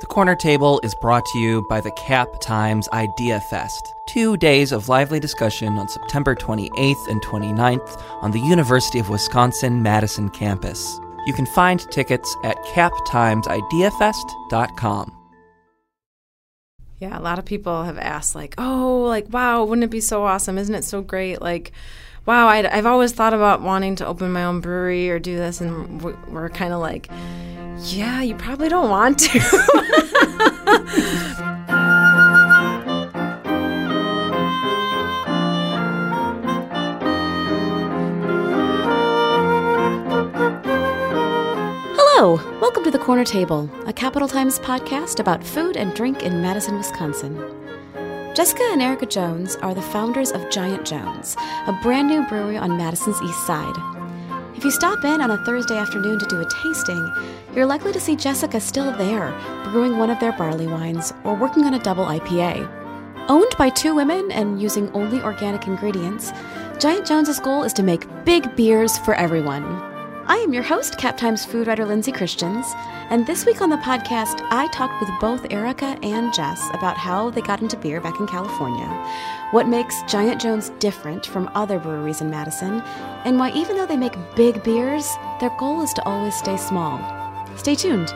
The Corner Table is brought to you by the Cap Times Idea Fest. Two days of lively discussion on September 28th and 29th on the University of Wisconsin Madison campus. You can find tickets at captimesideafest.com. Yeah, a lot of people have asked, like, oh, like, wow, wouldn't it be so awesome? Isn't it so great? Like, wow, i have always thought about wanting to open my own brewery or do this. And we're kind of like, yeah, you probably don't want to. Hello, welcome to the Corner Table, a Capital Times podcast about food and drink in Madison, Wisconsin. Jessica and Erica Jones are the founders of Giant Jones, a brand new brewery on Madison's east side. If you stop in on a Thursday afternoon to do a tasting, you're likely to see Jessica still there, brewing one of their barley wines or working on a double IPA. Owned by two women and using only organic ingredients, Giant Jones's goal is to make big beers for everyone. I am your host, Cap Times food writer Lindsay Christians, and this week on the podcast, I talked with both Erica and Jess about how they got into beer back in California, what makes Giant Jones different from other breweries in Madison, and why even though they make big beers, their goal is to always stay small. Stay tuned.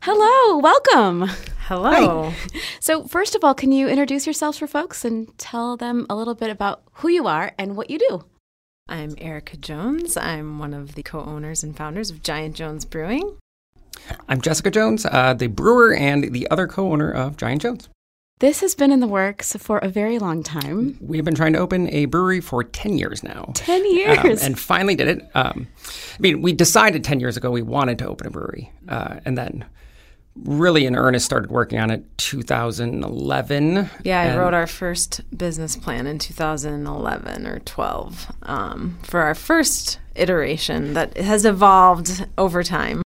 Hello, welcome. Hello. Hi. So, first of all, can you introduce yourselves for folks and tell them a little bit about who you are and what you do? I'm Erica Jones. I'm one of the co owners and founders of Giant Jones Brewing. I'm Jessica Jones, uh, the brewer and the other co owner of Giant Jones. This has been in the works for a very long time. We've been trying to open a brewery for 10 years now. 10 years? Um, and finally did it. Um, I mean, we decided 10 years ago we wanted to open a brewery. Uh, and then really in earnest started working on it 2011 yeah i wrote our first business plan in 2011 or 12 um, for our first iteration that has evolved over time.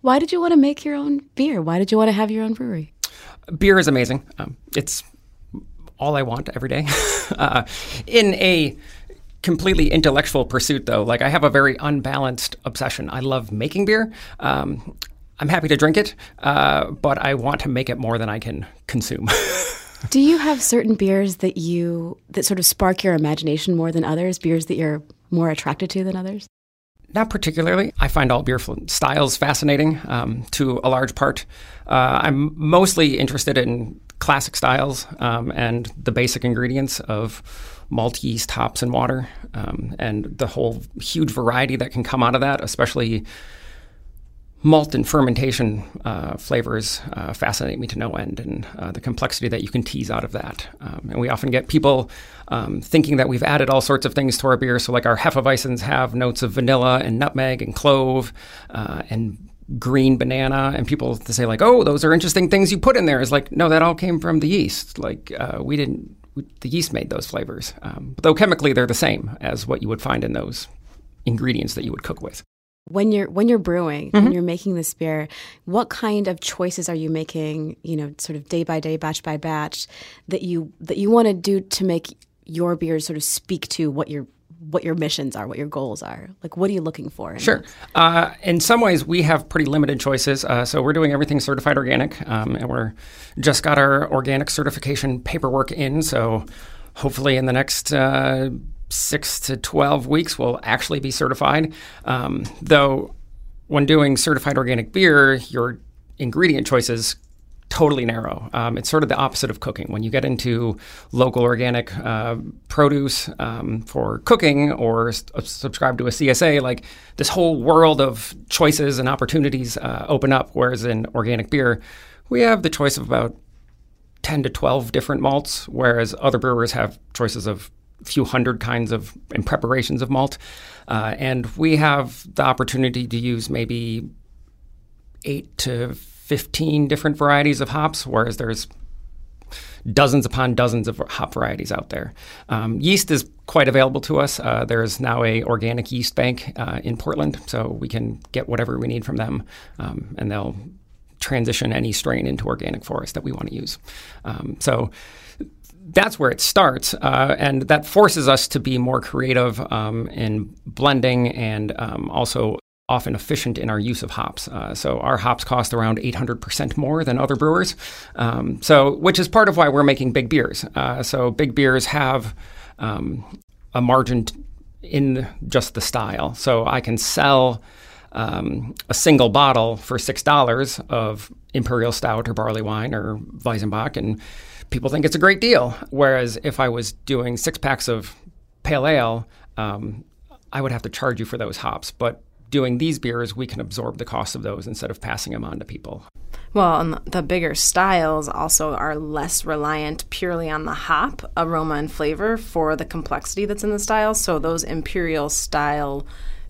Why did you want to make your own beer? Why did you want to have your own brewery? Beer is amazing. Um, it's all i want every day. Uh, in a completely intellectual pursuit though like i have a very unbalanced obsession. I love making beer. Um, I'm happy to drink it, uh, but I want to make it more than I can consume. Do you have certain beers that you that sort of spark your imagination more than others? Beers that you're more attracted to than others? Not particularly. I find all beer styles fascinating um, to a large part. Uh, I'm mostly interested in classic styles um, and the basic ingredients of malt, yeast, hops, and water, um, and the whole huge variety that can come out of that, especially malt and fermentation uh, flavors uh, fascinate me to no end, and uh, the complexity that you can tease out of that. Um, and we often get people um, thinking that we've added all sorts of things to our beer. So, like our Hefeweizens have notes of vanilla and nutmeg and clove uh, and green banana, and people to say like, "Oh, those are interesting things you put in there." Is like, no, that all came from the yeast. Like uh, we didn't. We, the yeast made those flavors, um, though chemically they're the same as what you would find in those ingredients that you would cook with when you're when you're brewing mm-hmm. when you're making this beer what kind of choices are you making you know sort of day by day batch by batch that you that you want to do to make your beers sort of speak to what your what your missions are, what your goals are. Like, what are you looking for? In sure. Uh, in some ways, we have pretty limited choices. Uh, so we're doing everything certified organic, um, and we're just got our organic certification paperwork in. So hopefully, in the next uh, six to 12 weeks will actually be certified. Um, though, when doing certified organic beer, your ingredient choices totally narrow. Um, it's sort of the opposite of cooking. When you get into local organic uh, produce um, for cooking or s- uh, subscribe to a CSA, like this whole world of choices and opportunities uh, open up. Whereas in organic beer, we have the choice of about 10 to 12 different malts, whereas other brewers have choices of few hundred kinds of and preparations of malt, uh, and we have the opportunity to use maybe eight to fifteen different varieties of hops, whereas there's dozens upon dozens of hop varieties out there. Um, yeast is quite available to us. Uh, there's now a organic yeast bank uh, in Portland, so we can get whatever we need from them, um, and they'll transition any strain into organic forest that we want to use. Um, so that's where it starts, uh, and that forces us to be more creative um, in blending and um, also often efficient in our use of hops. Uh, so our hops cost around 800% more than other brewers. Um, so which is part of why we're making big beers. Uh, so big beers have um, a margin in just the style. So I can sell um, a single bottle for six dollars of imperial stout or barley wine or Weizenbock, and people think it's a great deal. Whereas if I was doing six packs of pale ale, um, I would have to charge you for those hops. But doing these beers, we can absorb the cost of those instead of passing them on to people. Well, and the bigger styles also are less reliant purely on the hop aroma and flavor for the complexity that's in the style. So those imperial style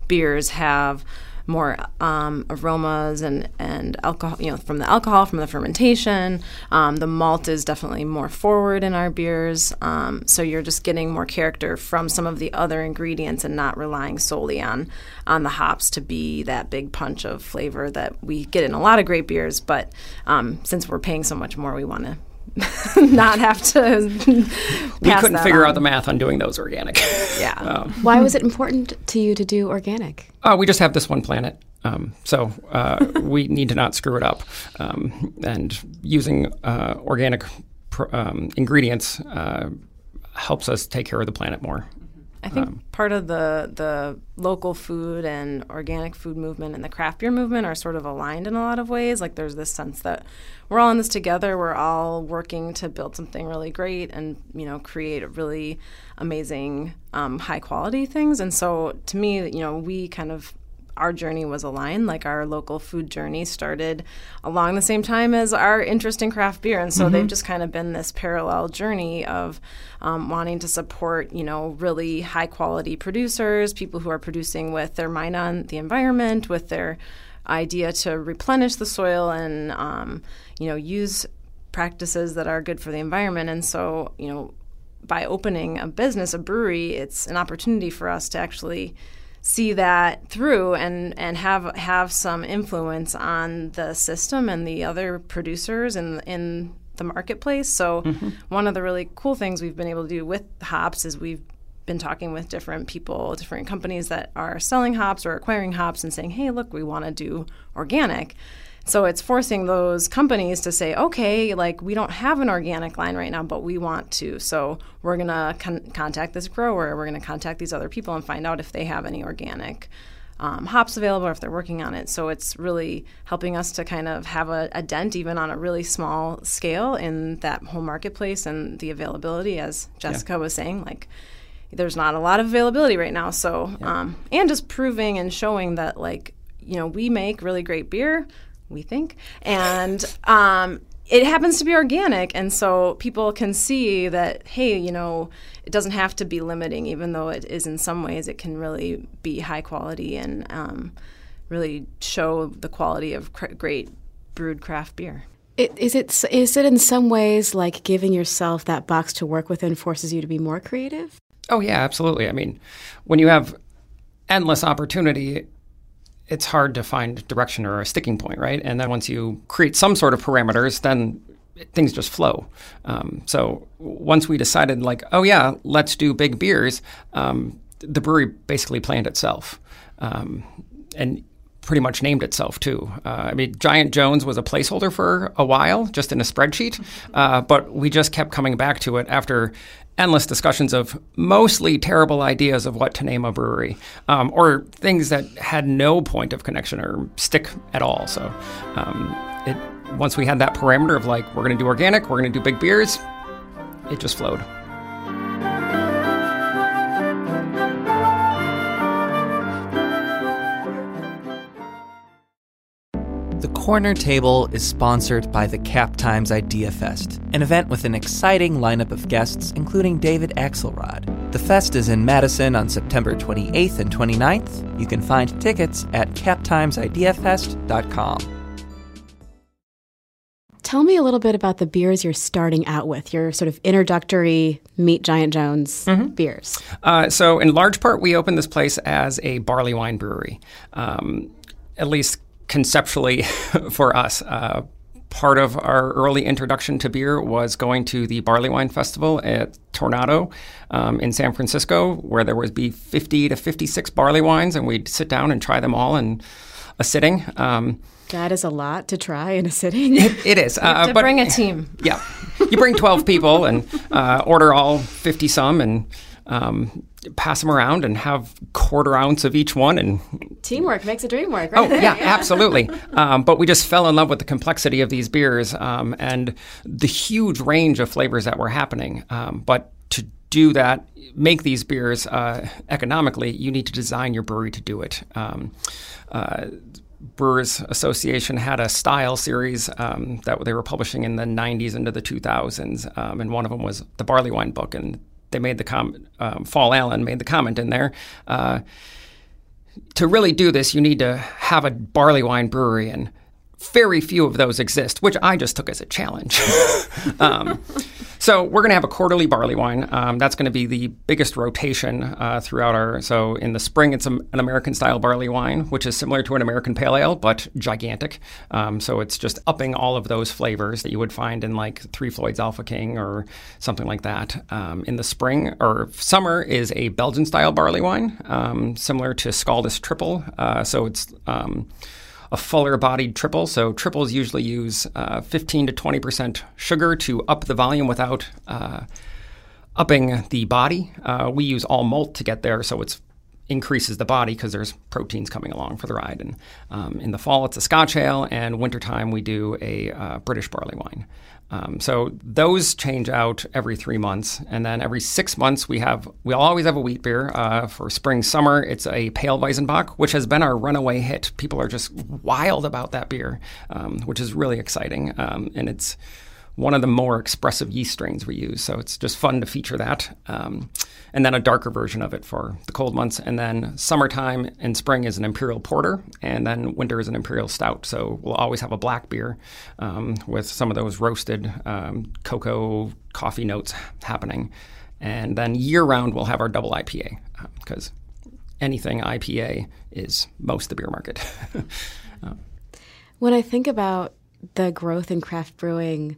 beers have more um, aromas and, and alcohol, you know, from the alcohol, from the fermentation. Um, the malt is definitely more forward in our beers. Um, so you're just getting more character from some of the other ingredients and not relying solely on, on the hops to be that big punch of flavor that we get in a lot of great beers. But um, since we're paying so much more, we want to not have to. we couldn't figure on. out the math on doing those organic. Yeah. um, Why was it important to you to do organic? uh, we just have this one planet. Um, so uh, we need to not screw it up. Um, and using uh, organic pr- um, ingredients uh, helps us take care of the planet more. I think Um, part of the the local food and organic food movement and the craft beer movement are sort of aligned in a lot of ways. Like there's this sense that we're all in this together. We're all working to build something really great and you know create really amazing, um, high quality things. And so to me, you know, we kind of our journey was aligned. Like our local food journey started along the same time as our interest in craft beer, and so they've just kind of been this parallel journey of um, wanting to support, you know, really high quality producers, people who are producing with their mind on the environment, with their idea to replenish the soil and um, you know use practices that are good for the environment. And so, you know, by opening a business, a brewery, it's an opportunity for us to actually see that through and and have have some influence on the system and the other producers in in the marketplace. So mm-hmm. one of the really cool things we've been able to do with hops is we've been talking with different people, different companies that are selling hops or acquiring hops and saying, "Hey, look, we want to do organic." So it's forcing those companies to say, okay, like we don't have an organic line right now, but we want to. So we're going to con- contact this grower, we're going to contact these other people and find out if they have any organic um, hops available or if they're working on it. So it's really helping us to kind of have a, a dent, even on a really small scale, in that whole marketplace and the availability, as Jessica was saying, like there's not a lot of availability right now. So, um, and just proving and showing that, like, you know, we make really great beer, we think, and um, it happens to be organic. And so people can see that, hey, you know, it doesn't have to be limiting, even though it is in some ways, it can really be high quality and um, really show the quality of cr- great brewed craft beer. It, is it is it in some ways like giving yourself that box to work within forces you to be more creative? Oh yeah, absolutely. I mean, when you have endless opportunity, it's hard to find direction or a sticking point, right? And then once you create some sort of parameters, then things just flow. Um, so once we decided, like, oh yeah, let's do big beers, um, the brewery basically planned itself, um, and pretty much named itself too. Uh, I mean, Giant Jones was a placeholder for a while, just in a spreadsheet, uh, but we just kept coming back to it after endless discussions of mostly terrible ideas of what to name a brewery, um, or things that had no point of connection or stick at all. So, um, it once we had that parameter of like we're going to do organic, we're going to do big beers, it just flowed. The Corner Table is sponsored by the Cap Times Idea Fest, an event with an exciting lineup of guests, including David Axelrod. The fest is in Madison on September 28th and 29th. You can find tickets at captimesideafest.com. Tell me a little bit about the beers you're starting out with, your sort of introductory Meet Giant Jones beers. Uh, so, in large part, we opened this place as a barley wine brewery, um, at least conceptually for us. Uh, part of our early introduction to beer was going to the Barley Wine Festival at Toronado um, in San Francisco, where there would be 50 to 56 barley wines, and we'd sit down and try them all in a sitting. Um, that is a lot to try in a sitting. it, it is. Uh, to but, bring a team. Yeah. You bring 12 people and uh, order all 50 some and um, pass them around and have quarter ounce of each one and teamwork makes a dream work right? oh yeah, yeah. absolutely. Um, but we just fell in love with the complexity of these beers um, and the huge range of flavors that were happening. Um, but to do that make these beers uh, economically you need to design your brewery to do it. Um, uh, Brewers Association had a style series um, that they were publishing in the 90s into the 2000s, um, and one of them was the barley wine book, and they made the comment. Um, Fal Allen made the comment in there. Uh, to really do this, you need to have a barley wine brewery, and very few of those exist, which I just took as a challenge. um, so we're going to have a quarterly barley wine. Um, that's going to be the biggest rotation uh, throughout our. So in the spring, it's a, an American style barley wine, which is similar to an American pale ale, but gigantic. Um, so it's just upping all of those flavors that you would find in like Three Floyds Alpha King or something like that. Um, in the spring or summer is a Belgian style barley wine, um, similar to Scaldis Triple. Uh, so it's um, a fuller bodied triple. So triples usually use uh, 15 to 20% sugar to up the volume without uh, upping the body. Uh, we use all malt to get there, so it increases the body because there's proteins coming along for the ride. And um, in the fall, it's a Scotch ale, and wintertime, we do a uh, British barley wine. Um, so those change out every three months, and then every six months we have we always have a wheat beer. Uh, for spring summer, it's a pale Weizenbock, which has been our runaway hit. People are just wild about that beer, um, which is really exciting, um, and it's one of the more expressive yeast strains we use. So it's just fun to feature that. Um, and then a darker version of it for the cold months. And then summertime and spring is an imperial porter, and then winter is an imperial stout. So we'll always have a black beer um, with some of those roasted um, cocoa coffee notes happening. And then year round, we'll have our double IPA because uh, anything IPA is most the beer market. uh, when I think about the growth in craft brewing,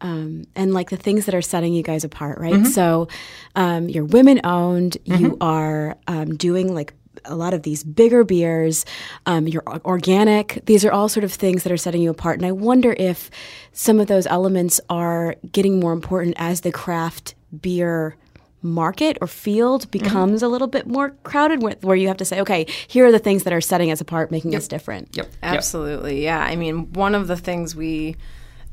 um, and like the things that are setting you guys apart, right? Mm-hmm. So um, you're women owned. Mm-hmm. You are um, doing like a lot of these bigger beers. Um, you're organic. These are all sort of things that are setting you apart. And I wonder if some of those elements are getting more important as the craft beer market or field mm-hmm. becomes mm-hmm. a little bit more crowded with, where you have to say okay here are the things that are setting us apart making yep. us different yep absolutely yeah i mean one of the things we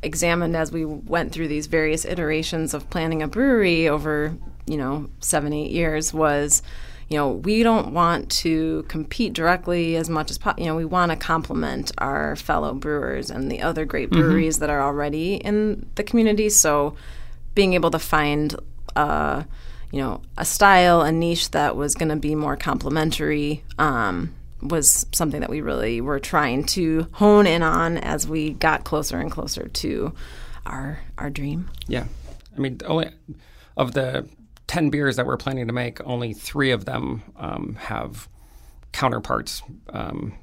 examined as we went through these various iterations of planning a brewery over, you know, seven, eight years was, you know, we don't want to compete directly as much as possible. You know, we want to complement our fellow brewers and the other great mm-hmm. breweries mm-hmm. that are already in the community. So being able to find, uh, you know, a style, a niche that was going to be more complementary um, was something that we really were trying to hone in on as we got closer and closer to our our dream. Yeah, I mean, only of the ten beers that we're planning to make, only three of them um, have counterparts um,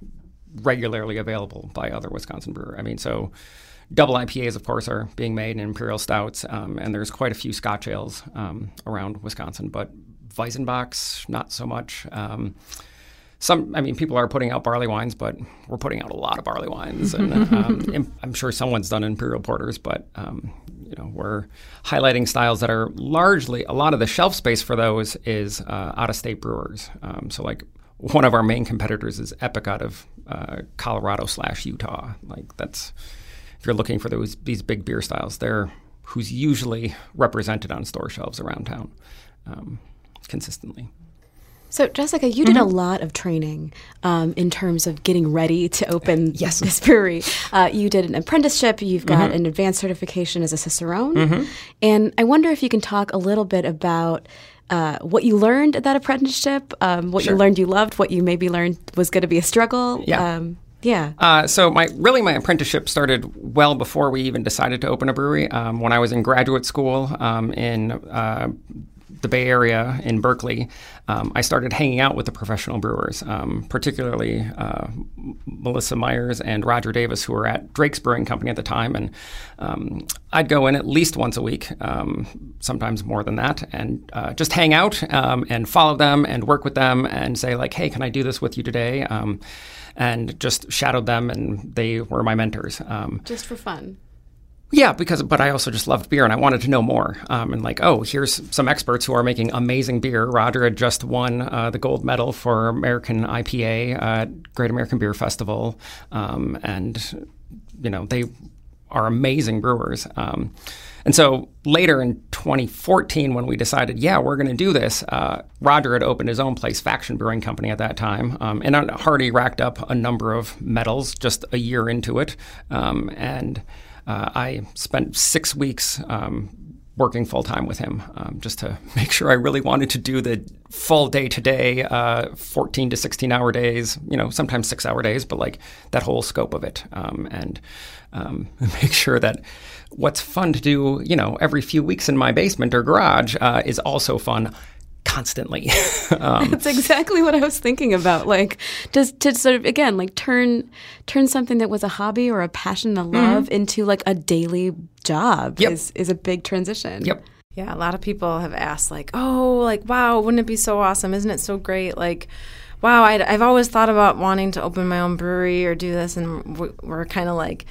regularly available by other Wisconsin brewer. I mean, so double IPAs, of course, are being made in imperial stouts, um, and there's quite a few Scotch ales um, around Wisconsin, but Weizenbocks, not so much. Some, I mean, people are putting out barley wines, but we're putting out a lot of barley wines, and um, I'm sure someone's done imperial porters, but um, you know, we're highlighting styles that are largely a lot of the shelf space for those is uh, out-of-state brewers. Um, so, like one of our main competitors is Epic out of uh, Colorado slash Utah. Like that's if you're looking for those these big beer styles, they're who's usually represented on store shelves around town um, consistently. So, Jessica, you did mm-hmm. a lot of training um, in terms of getting ready to open yes. this brewery. Uh, you did an apprenticeship, you've got mm-hmm. an advanced certification as a Cicerone. Mm-hmm. And I wonder if you can talk a little bit about uh, what you learned at that apprenticeship, um, what sure. you learned you loved, what you maybe learned was going to be a struggle. Yeah. Um, yeah. Uh, so my really my apprenticeship started well before we even decided to open a brewery. Um, when I was in graduate school um, in uh, the Bay Area in Berkeley, um, I started hanging out with the professional brewers, um, particularly uh, Melissa Myers and Roger Davis, who were at Drake's Brewing Company at the time. And um, I'd go in at least once a week, um, sometimes more than that, and uh, just hang out um, and follow them and work with them and say, like, hey, can I do this with you today? Um, and just shadowed them, and they were my mentors. just for fun. Yeah, because but I also just loved beer and I wanted to know more. Um, and like, oh, here's some experts who are making amazing beer. Roger had just won uh, the gold medal for American IPA at Great American Beer Festival, um, and you know they are amazing brewers. Um, and so later in 2014, when we decided, yeah, we're going to do this, uh, Roger had opened his own place, Faction Brewing Company, at that time, um, and Hardy racked up a number of medals just a year into it, um, and uh, I spent six weeks um, working full time with him um, just to make sure I really wanted to do the full day to day, 14 to 16 hour days, you know, sometimes six hour days, but like that whole scope of it. Um, and um, make sure that what's fun to do, you know, every few weeks in my basement or garage uh, is also fun constantly. um, That's exactly what I was thinking about. Like, just to sort of again, like turn turn something that was a hobby or a passion, a mm-hmm. love, mm-hmm. into like a daily job yep. is is a big transition. Yep. Yeah, a lot of people have asked, like, oh, like, wow, wouldn't it be so awesome? Isn't it so great? Like, wow, i have always thought about wanting to open my own brewery or do this, and we're, we're kind of like,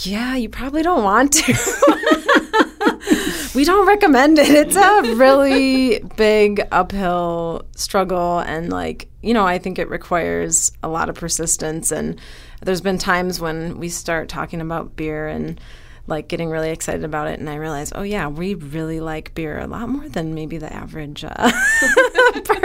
yeah, you probably don't want to. we don't recommend it. It's a really big uphill struggle. And, like, you know, I think it requires a lot of persistence. And there's been times when we start talking about beer and like getting really excited about it and i realized oh yeah we really like beer a lot more than maybe the average uh,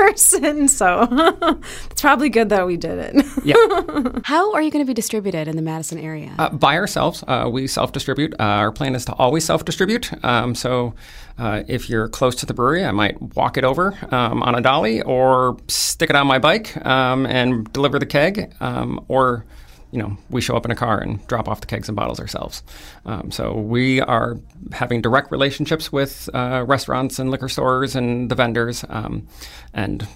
person. So it's probably good that we did it. Yeah. How are you going to be distributed in the madison area? Uh, by ourselves uh, we self-distribute. Uh, our plan is to always self-distribute. Um, so uh, if you're close to the brewery, I might walk it over um, on a dolly or stick it on my bike um, and deliver the keg, um, or you know, we show up in a car and drop off the kegs and bottles ourselves. Um, so we are having direct relationships with uh, restaurants and liquor stores and the vendors, um, and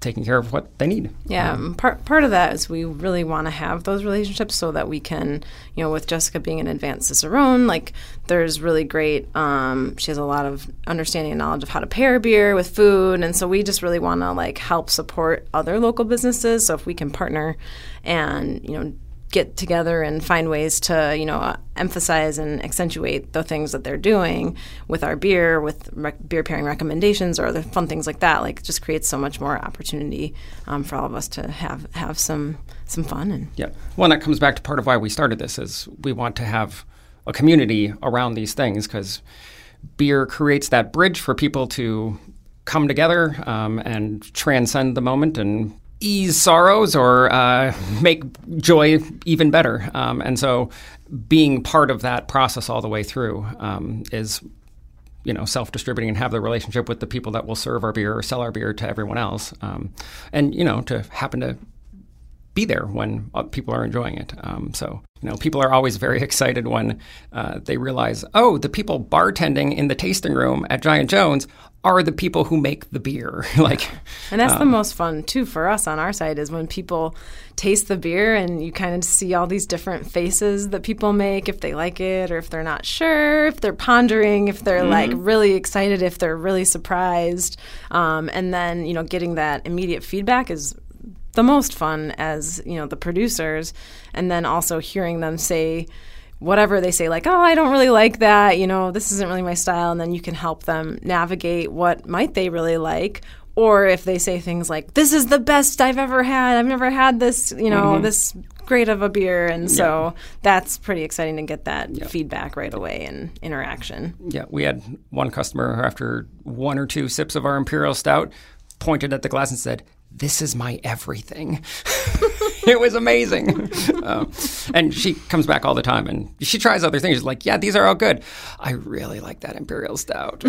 taking care of what they need. Yeah, um, part part of that is we really want to have those relationships so that we can, you know, with Jessica being an advanced cicerone, like there's really great. Um, she has a lot of understanding and knowledge of how to pair beer with food, and so we just really want to like help support other local businesses. So if we can partner and you know get together and find ways to you know uh, emphasize and accentuate the things that they're doing with our beer with rec- beer pairing recommendations or other fun things like that like just creates so much more opportunity um, for all of us to have have some some fun and yeah. Well and that comes back to part of why we started this is we want to have a community around these things because beer creates that bridge for people to come together um, and transcend the moment and ease sorrows or uh, make joy even better. Um, and so, being part of that process all the way through um, is, you know, self-distributing and have the relationship with the people that will serve our beer or sell our beer to everyone else, um, and you know, to happen to be there when people are enjoying it. Um, so, you know, people are always very excited when uh, they realize, oh, the people bartending in the tasting room at Giant Jones are the people who make the beer. like, and that's um, the most fun too for us on our side is when people taste the beer and you kind of see all these different faces that people make if they like it or if they're not sure, if they're pondering, if they're mm-hmm. like really excited, if they're really surprised, um, and then you know, getting that immediate feedback is the most fun as you know the producers and then also hearing them say whatever they say like oh i don't really like that you know this isn't really my style and then you can help them navigate what might they really like or if they say things like this is the best i've ever had i've never had this you know mm-hmm. this great of a beer and so yeah. that's pretty exciting to get that yeah. feedback right away and interaction yeah we had one customer after one or two sips of our imperial stout pointed at the glass and said this is my everything. it was amazing. Uh, and she comes back all the time and she tries other things. She's like, yeah, these are all good. I really like that Imperial Stout.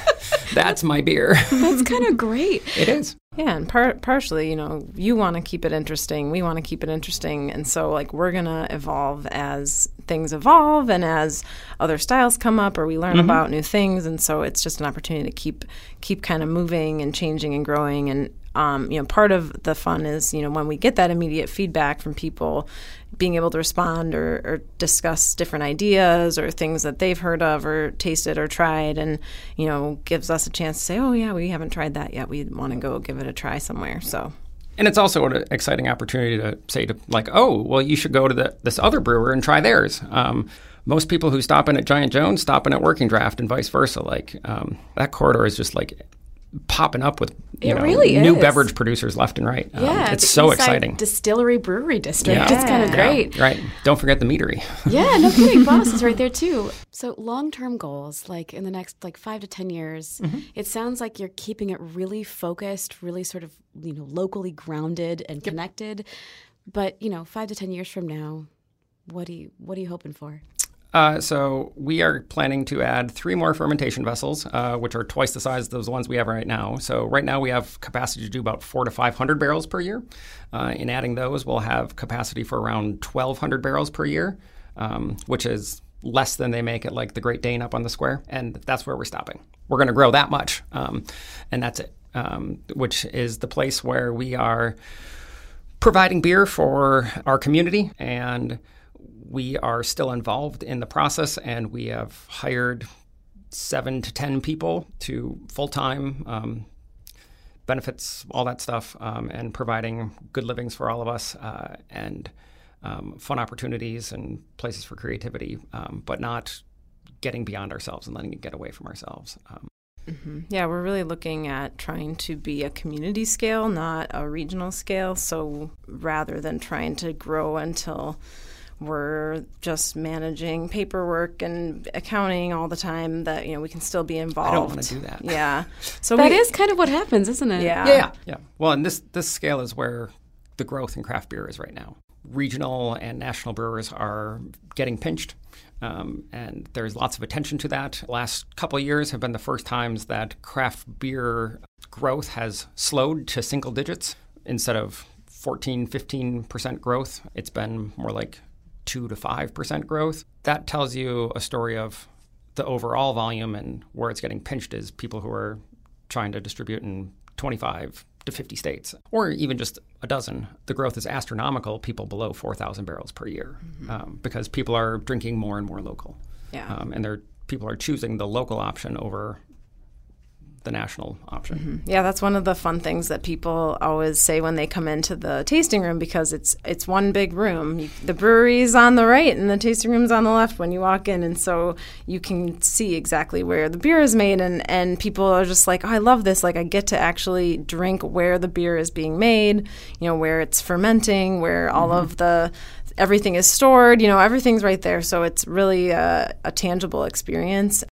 That's my beer. That's kind of great. it is. Yeah, and par- partially, you know, you want to keep it interesting. We want to keep it interesting, and so like we're gonna evolve as things evolve and as other styles come up, or we learn about new things. And so it's just an opportunity to keep keep kind of moving and changing and growing. And um, you know, part of the fun is you know when we get that immediate feedback from people, being able to respond or, or discuss different ideas or things that they've heard of or tasted or tried, and you know gives us a chance to say, oh yeah, we haven't tried that yet. We want to go give it a try somewhere. So. And it's also an exciting opportunity to say to like, oh, well, you should go to the, this other brewer and try theirs. Um, most people who stop in at Giant Jones stop in at Working Draft and vice versa. Like um, that corridor is just like popping up with you know, really new beverage producers left and right. Um, Yeah, it's so exciting. Distillery brewery district. Yeah. It's kind of great. Yeah, right. Don't forget the meadery. Yeah, no kidding. Bos is right there too. So long-term goals, like in the next like five to ten years, it sounds like you're keeping it really focused, really sort of you know locally grounded and connected. But you know, five to ten years from now, what do you what are you hoping for? Uh, so we are planning to add three more fermentation vessels, uh, which are twice the size of those ones we have right now. So right now we have capacity to do about four to five hundred barrels per year. Uh, in adding those, we'll have capacity for around twelve hundred barrels per year, um, which is less than they make at like the Great Dane up on the square, and that's where we're stopping. We're going to grow that much, um, and that's it. Um, which is the place where we are providing beer for our community and we are still involved in the process and we have hired seven to ten people to full-time um, benefits all that stuff um, and providing good livings for all of us uh, and um, fun opportunities and places for creativity um, but not getting beyond ourselves and letting it get away from ourselves um, Yeah, we're really looking at trying to be a community scale, not a regional scale. So rather than trying to grow until we're just managing paperwork and accounting all the time, that you know we can still be involved. I don't wanna do that. Yeah, so That we, is kind of what happens, isn't it? yeah, Yeah, yeah. Well, and this this scale is where the growth in craft beer is right now. Regional and national brewers are getting pinched, um, and there's lots of attention to that. Last couple of years have been the first times that craft beer growth has slowed to single digits instead of 14, 15% growth. It's been more like 2 to 5% growth. That tells you a story of the overall volume and where it's getting pinched is people who are trying to distribute in 25 to 50 states, or even just a dozen. The growth is astronomical, people below 4,000 barrels per year, um, because people are drinking more and more local. Yeah. Um, and they're, people are choosing the local option over the national option. Mm-hmm. Yeah, that's one of the fun things that people always say when they come into the tasting room because it's it's one big room. You, the brewery's on the right and the tasting room's on the left when you walk in, and so you can see exactly where the beer is made, and and people are just like, oh, I love this. Like I get to actually drink where the beer is being made, you know, where it's fermenting, where all mm-hmm. of the everything is stored. You know, everything's right there. So it's really a, a tangible experience.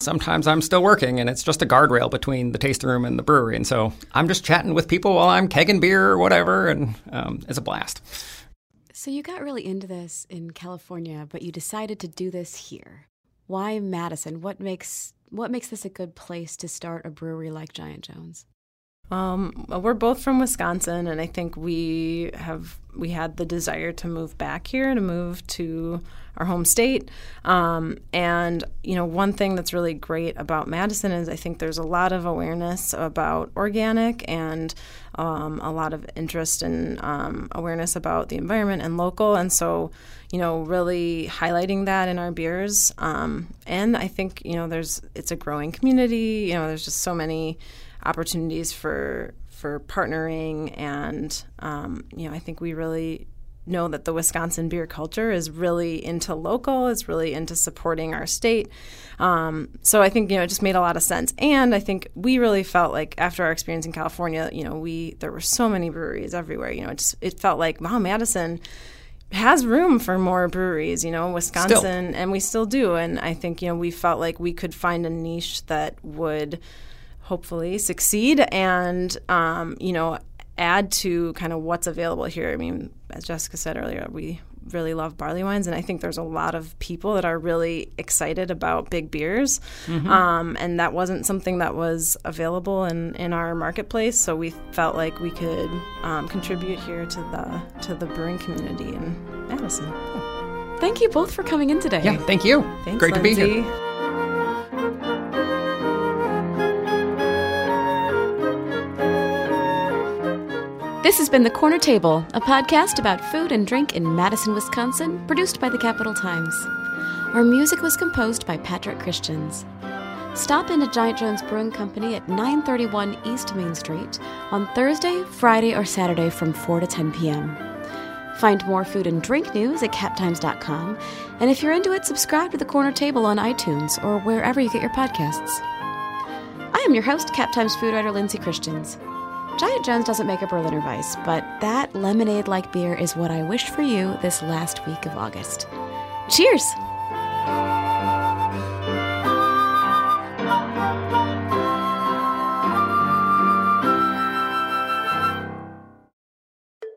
Sometimes I'm still working and it's just a guardrail between the tasting room and the brewery. And so I'm just chatting with people while I'm kegging beer or whatever, and um, it's a blast. So you got really into this in California, but you decided to do this here. Why Madison? What makes what makes this a good place to start a brewery like Giant Jones? Um, we're both from Wisconsin, and I think we have we had the desire to move back here, to move to our home state. Um, and you know, one thing that's really great about Madison is I think there's a lot of awareness about organic and um, a lot of interest and um, awareness about the environment and local. And so, you know, really highlighting that in our beers. Um, and I think you know, there's it's a growing community. You know, there's just so many opportunities for for partnering and um, you know I think we really know that the Wisconsin beer culture is really into local is really into supporting our state. Um, so I think you know it just made a lot of sense. And I think we really felt like after our experience in California you know we there were so many breweries everywhere. You know it just it felt like wow Madison has room for more breweries, you know, Wisconsin, and we still do. And I think, you know, we felt like we could find a niche that would hopefully succeed and, um, you know, add to kind of what's available here. I mean, as Jessica said earlier, we really love barley wines, and I think there's a lot of people that are really excited about big beers. Mm-hmm. Um, and that wasn't something that was available in, in our marketplace, so we felt like we could um, contribute here to the to the brewing community in Madison. Thank you both for coming in today. Yeah, thank you. Thanks, Great to be here. This has been The Corner Table, a podcast about food and drink in Madison, Wisconsin, produced by the Capital Times. Our music was composed by Patrick Christians. Stop into Giant Jones Brewing Company at 931 East Main Street on Thursday, Friday, or Saturday from 4 to 10 p.m. Find more food and drink news at captimes.com, and if you're into it, subscribe to The Corner Table on iTunes or wherever you get your podcasts. I am your host, Cap Times food writer Lindsay Christians. Giant Jones doesn't make a Berliner Weiss, but that lemonade like beer is what I wish for you this last week of August. Cheers!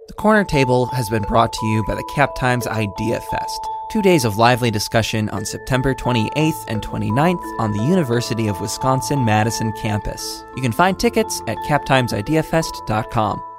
The Corner Table has been brought to you by the Cap Times Idea Fest. Two days of lively discussion on September 28th and 29th on the University of Wisconsin Madison campus. You can find tickets at captimesideafest.com.